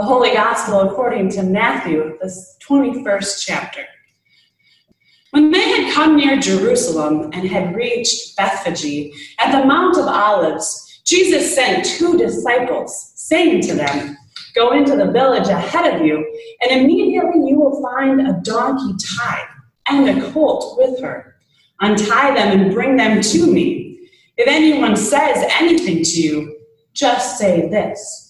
The Holy Gospel according to Matthew, the 21st chapter. When they had come near Jerusalem and had reached Bethphage at the Mount of Olives, Jesus sent two disciples, saying to them, Go into the village ahead of you, and immediately you will find a donkey tied and a colt with her. Untie them and bring them to me. If anyone says anything to you, just say this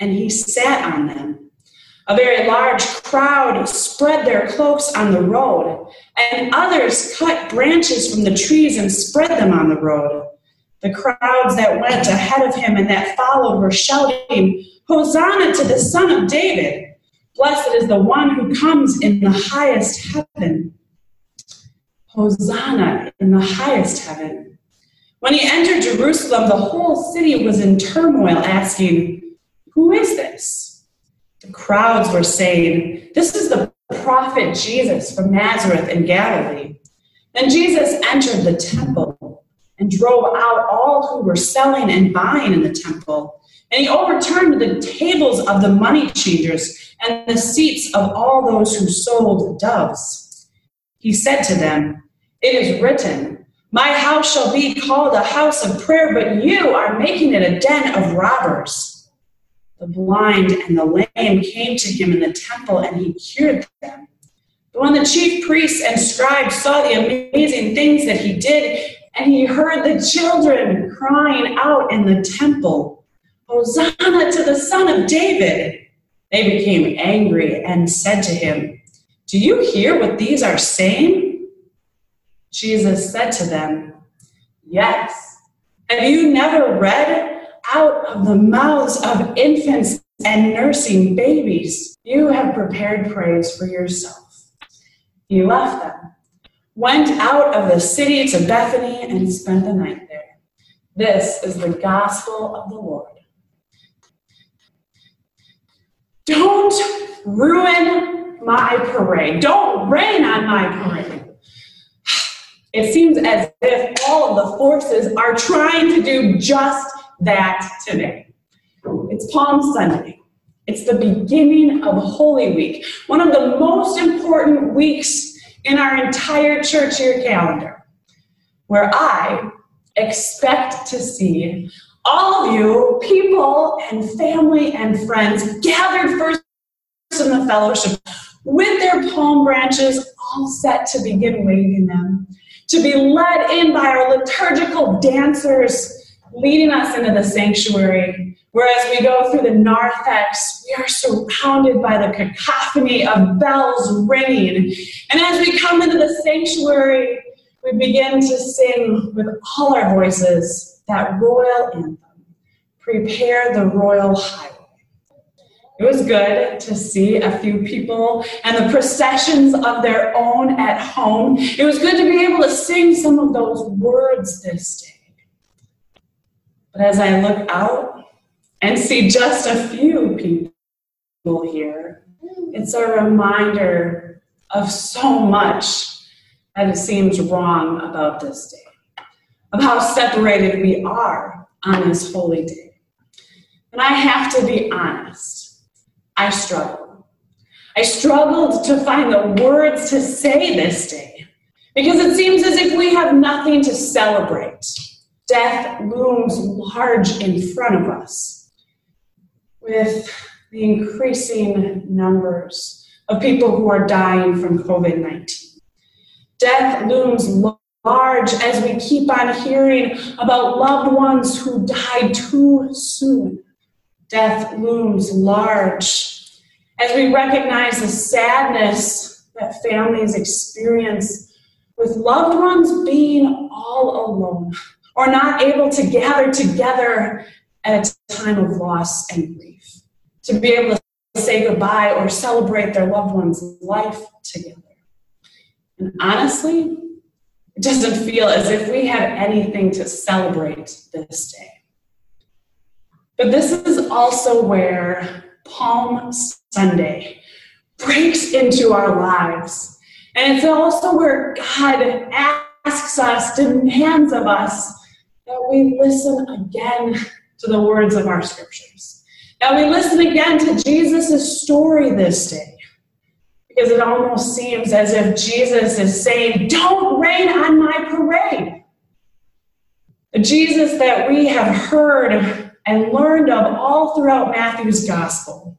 and he sat on them. A very large crowd spread their cloaks on the road, and others cut branches from the trees and spread them on the road. The crowds that went ahead of him and that followed were shouting, Hosanna to the Son of David! Blessed is the one who comes in the highest heaven. Hosanna in the highest heaven. When he entered Jerusalem, the whole city was in turmoil, asking, Who is this? The crowds were saying, This is the prophet Jesus from Nazareth in Galilee. Then Jesus entered the temple and drove out all who were selling and buying in the temple. And he overturned the tables of the money changers and the seats of all those who sold doves. He said to them, It is written, My house shall be called a house of prayer, but you are making it a den of robbers. The blind and the lame came to him in the temple, and he cured them. But when the chief priests and scribes saw the amazing things that he did, and he heard the children crying out in the temple, Hosanna to the Son of David, they became angry and said to him, Do you hear what these are saying? Jesus said to them, Yes. Have you never read out of the mouths of infants and nursing babies? You have prepared praise for yourself. He left them, went out of the city to Bethany, and spent the night there. This is the gospel of the Lord. Don't ruin my parade. Don't rain on my parade. It seems as if all of the forces are trying to do just that today. It's Palm Sunday. It's the beginning of Holy Week, one of the most important weeks in our entire church year calendar, where I expect to see all of you, people and family and friends, gathered first in the fellowship with their palm branches all set to begin waving them, to be led in by our liturgical dancers leading us into the sanctuary. Whereas we go through the narthex, we are surrounded by the cacophony of bells ringing. And as we come into the sanctuary, we begin to sing with all our voices that royal anthem, Prepare the Royal Highway. It was good to see a few people and the processions of their own at home. It was good to be able to sing some of those words this day. But as I look out and see just a few people here, it's a reminder of so much that it seems wrong about this day of how separated we are on this holy day. And I have to be honest, I struggle. I struggled to find the words to say this day because it seems as if we have nothing to celebrate. Death looms large in front of us with the increasing numbers of people who are dying from COVID 19. Death looms large as we keep on hearing about loved ones who died too soon. Death looms large as we recognize the sadness that families experience with loved ones being all alone or not able to gather together at a time of loss and grief. To be able to say goodbye or celebrate their loved one's life together. And honestly, it doesn't feel as if we have anything to celebrate this day. But this is also where Palm Sunday breaks into our lives. And it's also where God asks us, demands of us, that we listen again to the words of our scriptures. That we listen again to Jesus' story this day. Because it almost seems as if Jesus is saying, Don't rain on my parade. The Jesus that we have heard and learned of all throughout Matthew's gospel.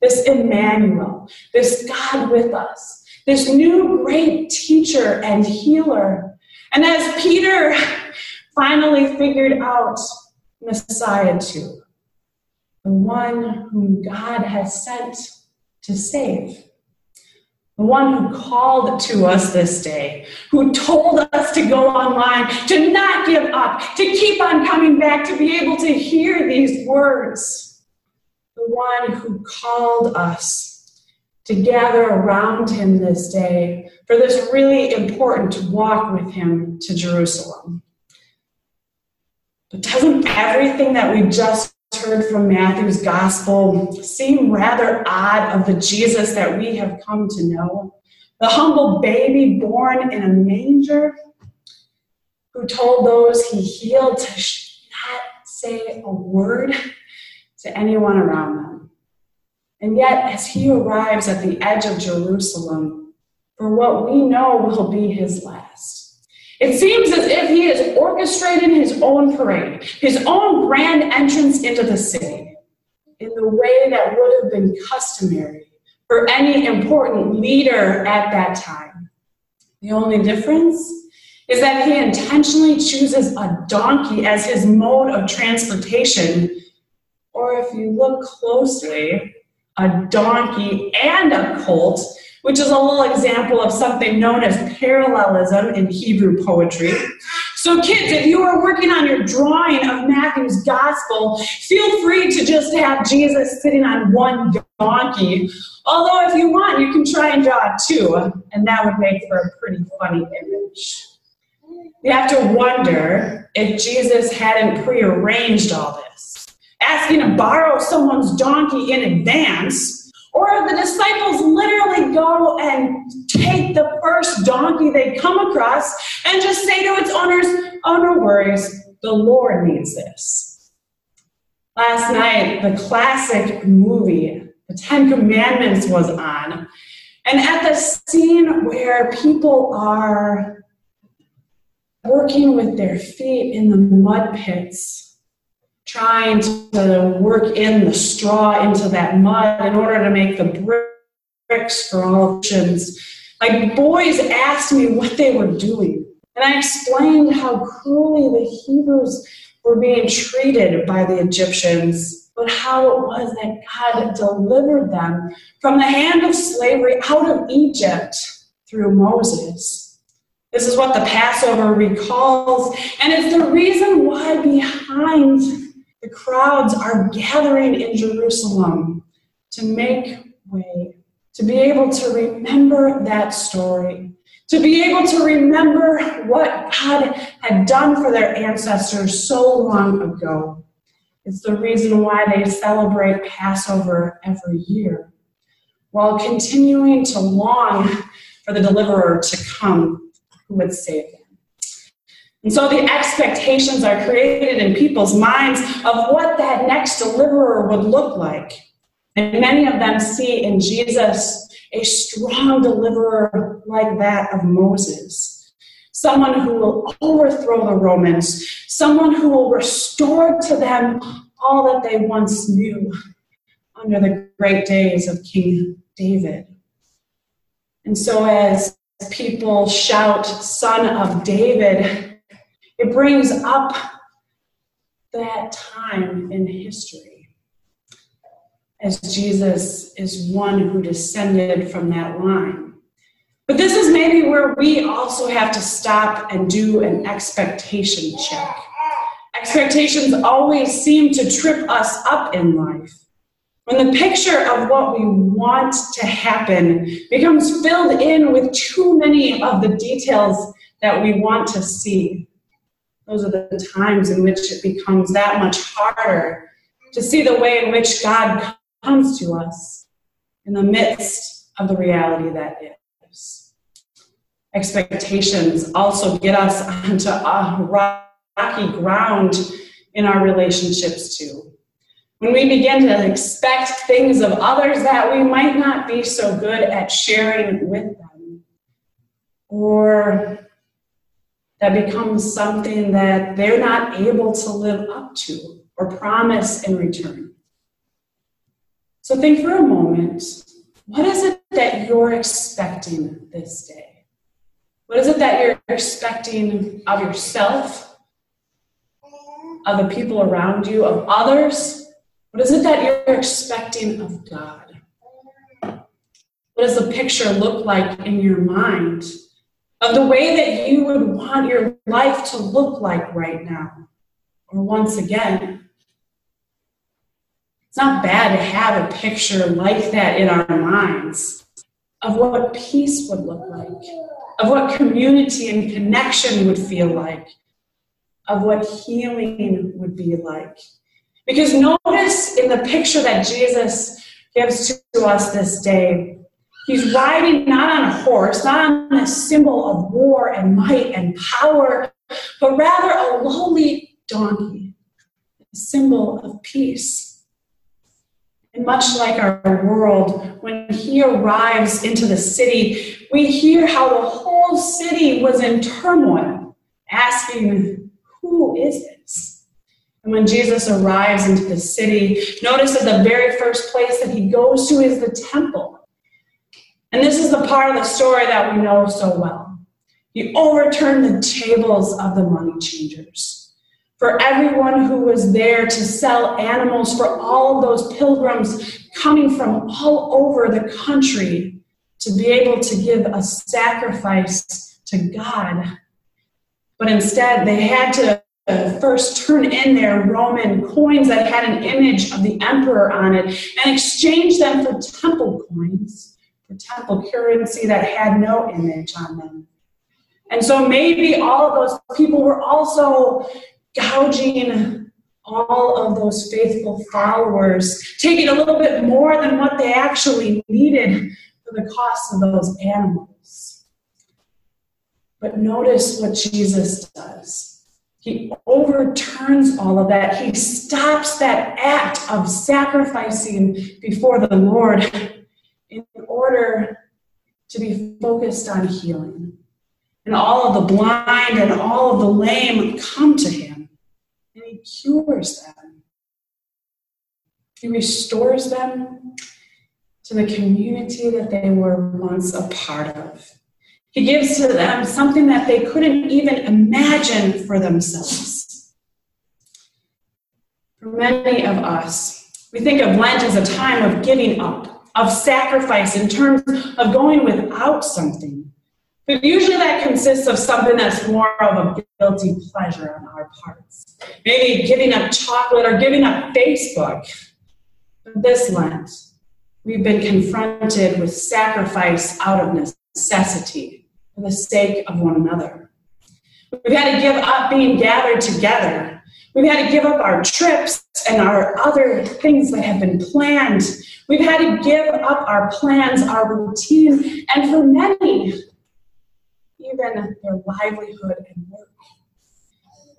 This Emmanuel, this God with us, this new great teacher and healer. And as Peter finally figured out Messiah to, the one whom God has sent to save the one who called to us this day, who told us to go online, to not give up, to keep on coming back, to be able to hear these words. The one who called us to gather around him this day for this really important walk with him to Jerusalem. But doesn't everything that we just heard from Matthew's gospel seem rather odd of the Jesus that we have come to know? The humble baby born in a manger who told those he healed to not say a word to anyone around them. And yet, as he arrives at the edge of Jerusalem, for what we know will be his last, it seems as if he is orchestrating his own parade, his own grand entrance into the city, in the way that would have been customary for any important leader at that time. The only difference is that he intentionally chooses a donkey as his mode of transportation, or if you look closely, a donkey and a colt which is a little example of something known as parallelism in Hebrew poetry. So, kids, if you are working on your drawing of Matthew's gospel, feel free to just have Jesus sitting on one donkey. Although, if you want, you can try and draw two, and that would make for a pretty funny image. You have to wonder if Jesus hadn't prearranged all this, asking to borrow someone's donkey in advance or the disciples literally go and take the first donkey they come across and just say to its owners, Oh, no worries, the Lord needs this. Last night, the classic movie, The Ten Commandments, was on. And at the scene where people are working with their feet in the mud pits, trying to work in the straw into that mud in order to make the bricks for all options. Like boys asked me what they were doing, and I explained how cruelly the Hebrews were being treated by the Egyptians, but how it was that God delivered them from the hand of slavery out of Egypt through Moses. This is what the Passover recalls, and it's the reason why behind the crowds are gathering in Jerusalem to make way, to be able to remember that story, to be able to remember what God had done for their ancestors so long ago. It's the reason why they celebrate Passover every year, while continuing to long for the deliverer to come who would save them. And so the expectations are created in people's minds of what that next deliverer would look like. And many of them see in Jesus a strong deliverer like that of Moses. Someone who will overthrow the Romans, someone who will restore to them all that they once knew under the great days of King David. And so, as people shout, Son of David, it brings up that time in history as Jesus is one who descended from that line. But this is maybe where we also have to stop and do an expectation check. Expectations always seem to trip us up in life. when the picture of what we want to happen becomes filled in with too many of the details that we want to see, those are the times in which it becomes that much harder to see the way in which God comes to us in the midst of the reality that is. Expectations also get us onto a rocky ground in our relationships too. When we begin to expect things of others that we might not be so good at sharing with them, or that becomes something that they're not able to live up to or promise in return. So think for a moment what is it that you're expecting this day? What is it that you're expecting of yourself, of the people around you, of others? What is it that you're expecting of God? What does the picture look like in your mind of the way that you would want your life to look like right now? Or once again, it's not bad to have a picture like that in our minds of what peace would look like, of what community and connection would feel like, of what healing would be like. Because notice in the picture that Jesus gives to us this day, he's riding not on a horse, not on a symbol of war and might and power, but rather a lowly donkey, a symbol of peace. And much like our world, when he arrives into the city, we hear how the whole city was in turmoil, asking, Who is this? And when Jesus arrives into the city, notice that the very first place that he goes to is the temple. And this is the part of the story that we know so well. He overturned the tables of the money changers. For everyone who was there to sell animals, for all of those pilgrims coming from all over the country to be able to give a sacrifice to God. But instead, they had to first turn in their Roman coins that had an image of the emperor on it and exchange them for temple coins, temple currency that had no image on them. And so maybe all of those people were also gouging all of those faithful followers, taking a little bit more than what they actually needed for the cost of those animals. But notice what Jesus does he overturns all of that. He stops that act of sacrificing before the Lord in order to be focused on healing. And all of the blind and all of the lame come to him, and he cures them. He restores them to the community that they were once a part of. He gives to them something that they couldn't even imagine for themselves. For many of us, we think of Lent as a time of giving up, of sacrifice in terms of going without something. But usually that consists of something that's more of a guilty pleasure on our parts. Maybe giving up chocolate or giving up Facebook. But this Lent, we've been confronted with sacrifice out of necessity for the sake of one another. We've had to give up being gathered together. We've had to give up our trips and our other things that have been planned. We've had to give up our plans, our routines, and for many, even their livelihood and work.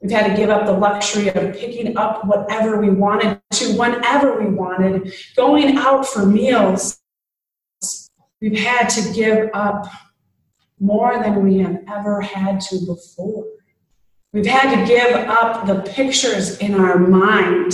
We've had to give up the luxury of picking up whatever we wanted to, whenever we wanted, going out for meals. We've had to give up more than we have ever had to before. We've had to give up the pictures in our mind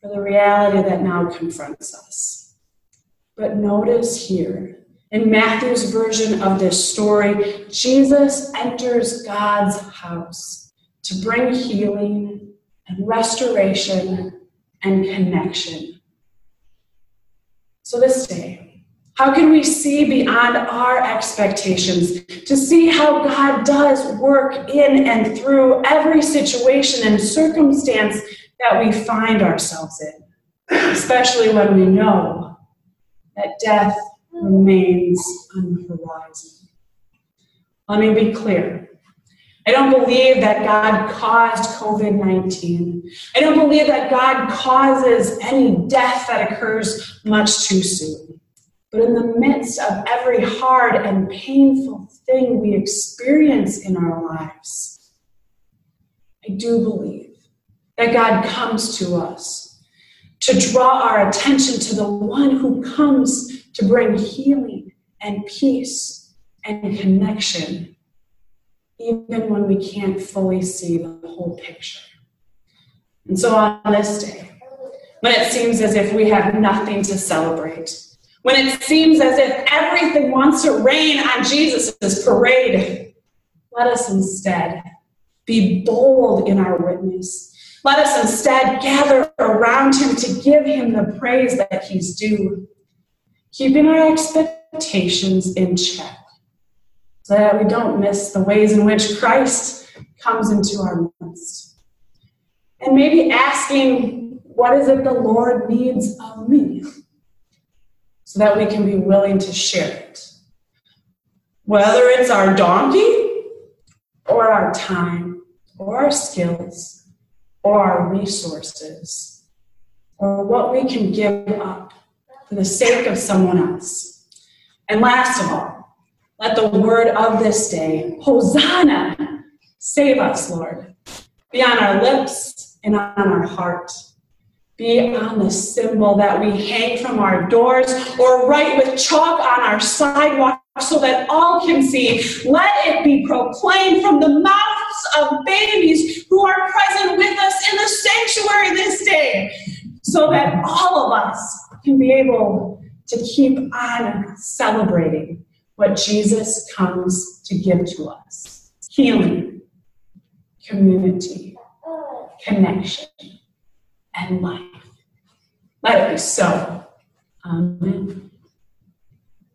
for the reality that now confronts us. But notice here, in Matthew's version of this story, Jesus enters God's house to bring healing and restoration and connection. So this day, how can we see beyond our expectations to see how God does work in and through every situation and circumstance that we find ourselves in? especially when we know that death remains on the horizon. Let me be clear. I don't believe that God caused COVID 19. I don't believe that God causes any death that occurs much too soon. But in the midst of every hard and painful thing we experience in our lives, I do believe that God comes to us to draw our attention to the one who comes to bring healing and peace and connection even when we can't fully see the whole picture. And so on this day, when it seems as if we have nothing to celebrate, when it seems as if everything wants to rain on Jesus' parade, let us instead be bold in our witness. Let us instead gather around him to give him the praise that he's due, keeping our expectations in check so that we don't miss the ways in which Christ comes into our midst. And maybe asking, what is it the Lord needs of me? So that we can be willing to share it. Whether it's our donkey, or our time, or our skills, or our resources, or what we can give up for the sake of someone else. And last of all, let the word of this day, Hosanna, save us, Lord, be on our lips and on our heart. Be on the symbol that we hang from our doors or write with chalk on our sidewalk so that all can see. Let it be proclaimed from the mouths of babies who are present with us in the sanctuary this day so that all of us can be able to keep on celebrating what Jesus comes to give to us healing, community, connection, and life. Let it be so. Amen.